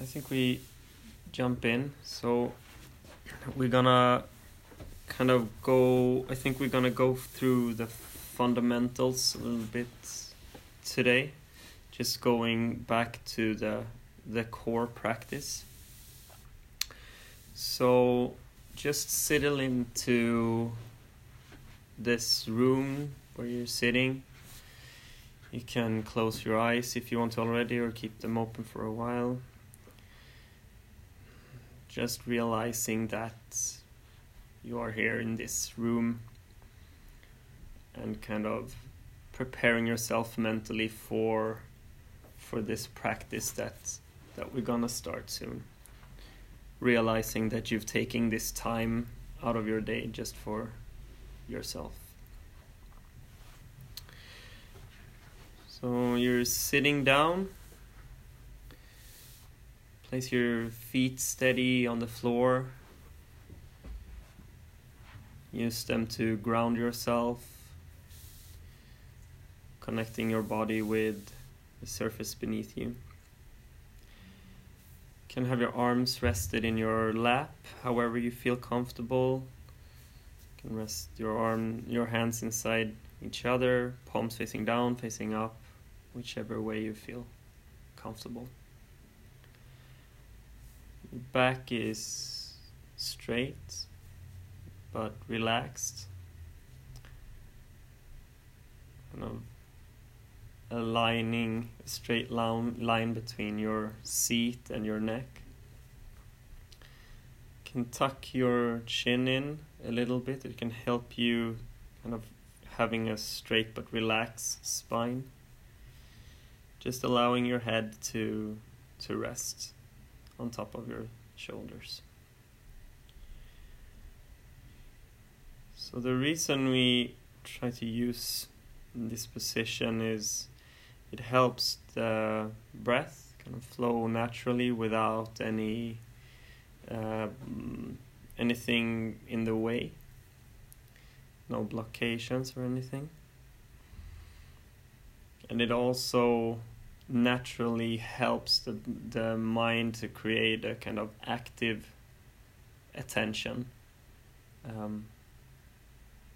I think we jump in. So we're gonna kind of go. I think we're gonna go through the fundamentals a little bit today. Just going back to the the core practice. So just settle into this room where you're sitting. You can close your eyes if you want to already or keep them open for a while. Just realizing that you are here in this room and kind of preparing yourself mentally for for this practice that that we're gonna start soon realizing that you've taken this time out of your day just for yourself. So you're sitting down. Place your feet steady on the floor. Use them to ground yourself, connecting your body with the surface beneath you can have your arms rested in your lap, however you feel comfortable. You can rest your arm, your hands inside each other, palms facing down, facing up, whichever way you feel comfortable. Back is straight but relaxed. Kind of aligning a straight line, line between your seat and your neck. You can tuck your chin in a little bit. It can help you kind of having a straight but relaxed spine. Just allowing your head to to rest on top of your shoulders. So the reason we try to use this position is it helps the breath kind of flow naturally without any uh, anything in the way no blockades or anything and it also naturally helps the the mind to create a kind of active attention. Um,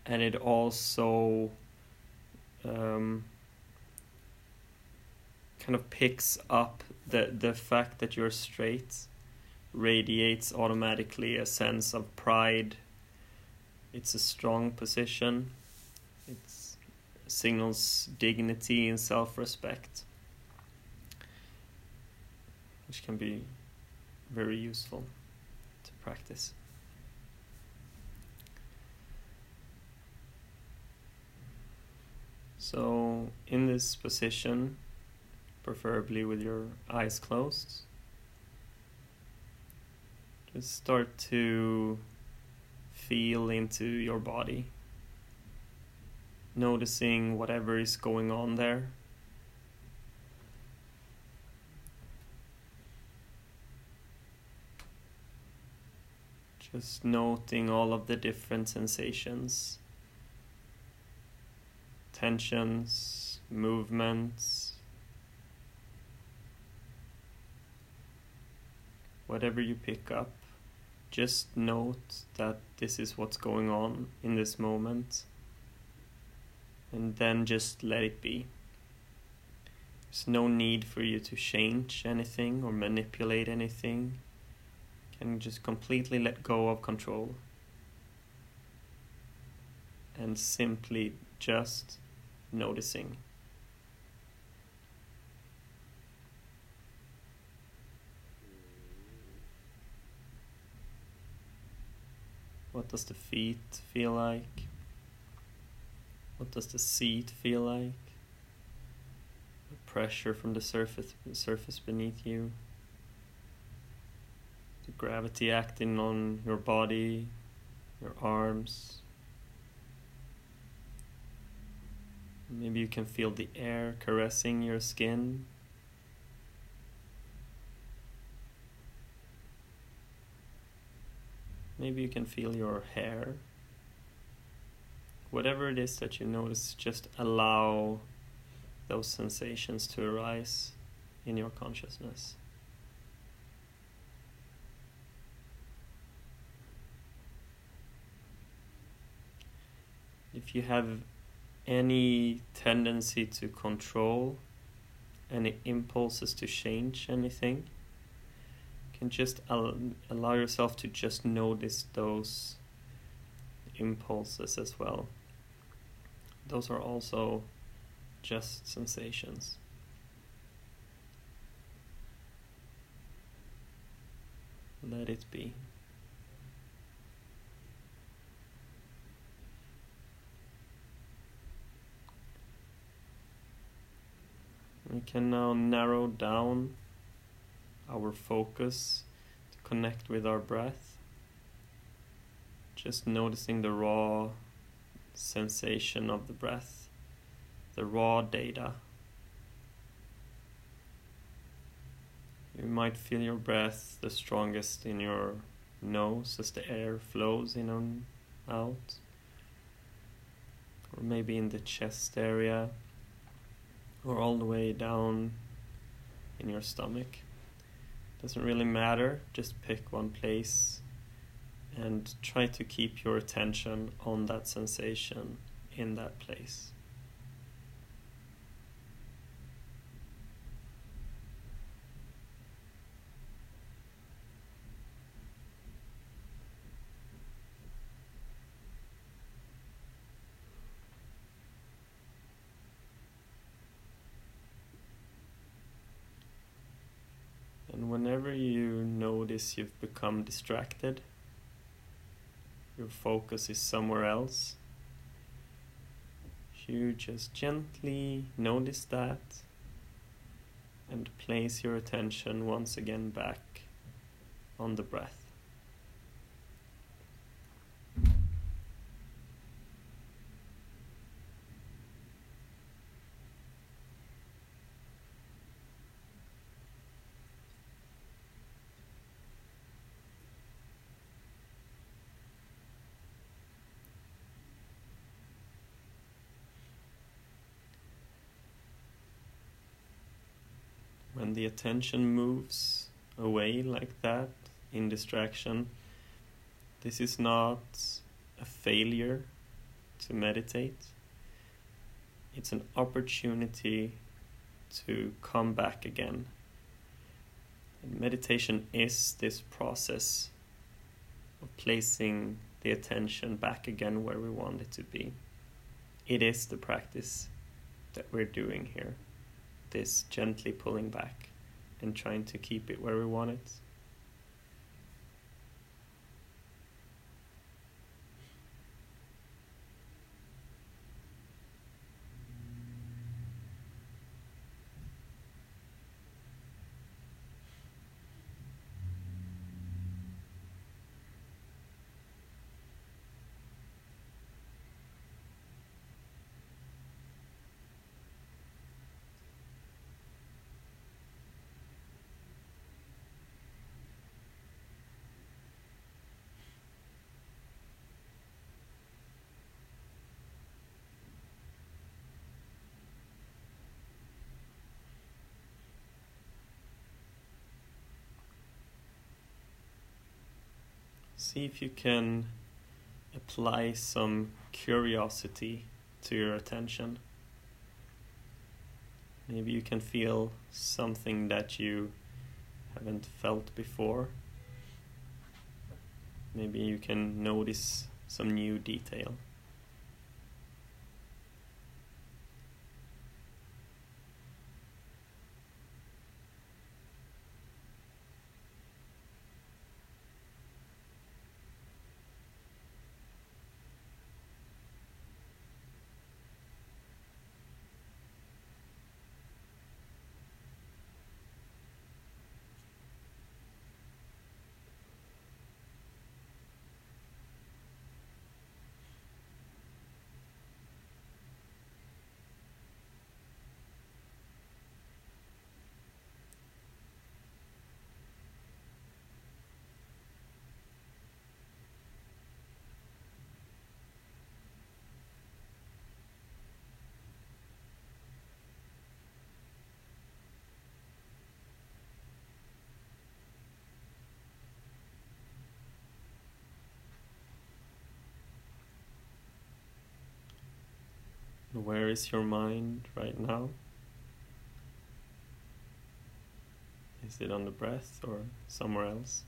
and it also um, kind of picks up the the fact that you're straight radiates automatically a sense of pride. It's a strong position. It signals dignity and self-respect which can be very useful to practice so in this position preferably with your eyes closed. Just start to feel into your body, noticing whatever is going on there. Just noting all of the different sensations, tensions, movements whatever you pick up, just note that this is what's going on in this moment. And then just let it be. There's no need for you to change anything or manipulate anything. Can just completely let go of control. And simply just noticing. What does the feet feel like? What does the seat feel like? The pressure from the surface surface beneath you. The gravity acting on your body, your arms. Maybe you can feel the air caressing your skin Maybe you can feel your hair. Whatever it is that you notice, just allow those sensations to arise in your consciousness. If you have any tendency to control, any impulses to change anything, you can just al- allow yourself to just notice those impulses as well. Those are also just sensations. Let it be. We can now narrow down our focus to connect with our breath. Just noticing the raw sensation of the breath, the raw data. You might feel your breath the strongest in your nose as the air flows in and out, or maybe in the chest area or all the way down in your stomach. Doesn't really matter, just pick one place and try to keep your attention on that sensation in that place. And whenever you've become distracted, your focus is somewhere else, you just gently notice that and place your attention once again back on the breath. The attention moves away like that in distraction, this is not a failure to meditate. It's an opportunity to come back again. And meditation is this process of placing the attention back again where we want it to be. It is the practice that we're doing here this gently pulling back and trying to keep it where we want it. See if you can apply some curiosity to your attention. Maybe you can feel something that you haven't felt before. Maybe you can notice some new detail. Where is your mind right now? Is it on the breath or somewhere else?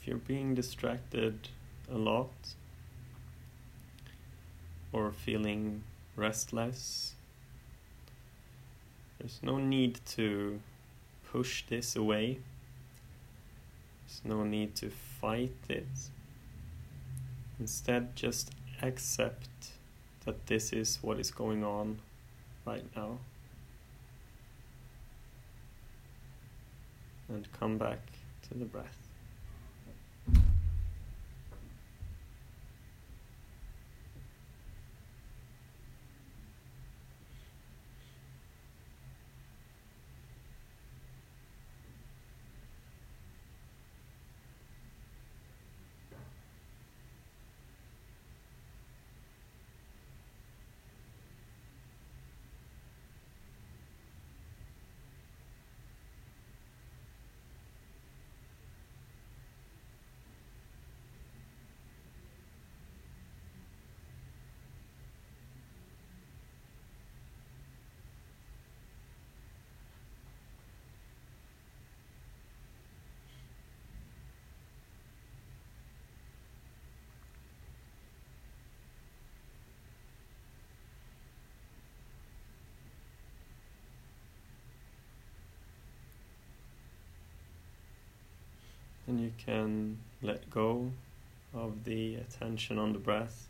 if you're being distracted a lot or feeling restless, there's no need to push this away. There's no need to fight it. Instead, just accept that this is what is going on right now. And come back to the breath. And you can let go of the attention on the breath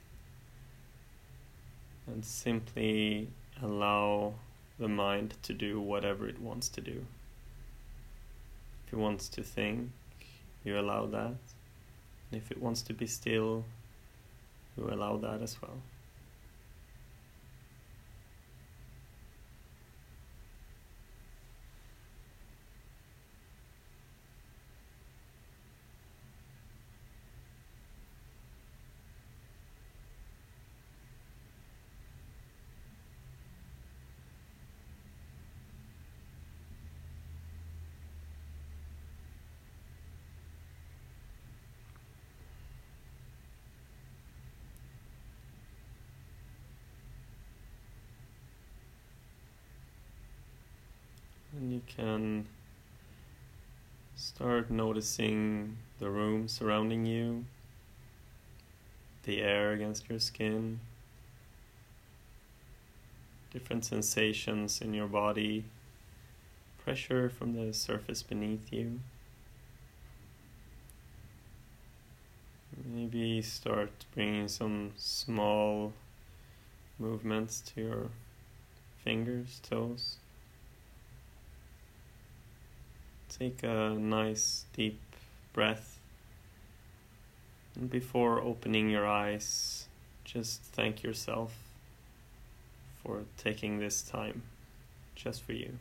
and simply allow the mind to do whatever it wants to do. If it wants to think, you allow that. And if it wants to be still, you allow that as well. Can start noticing the room surrounding you, the air against your skin, different sensations in your body, pressure from the surface beneath you. Maybe start bringing some small movements to your fingers, toes. Take a nice deep breath. And before opening your eyes, just thank yourself for taking this time just for you.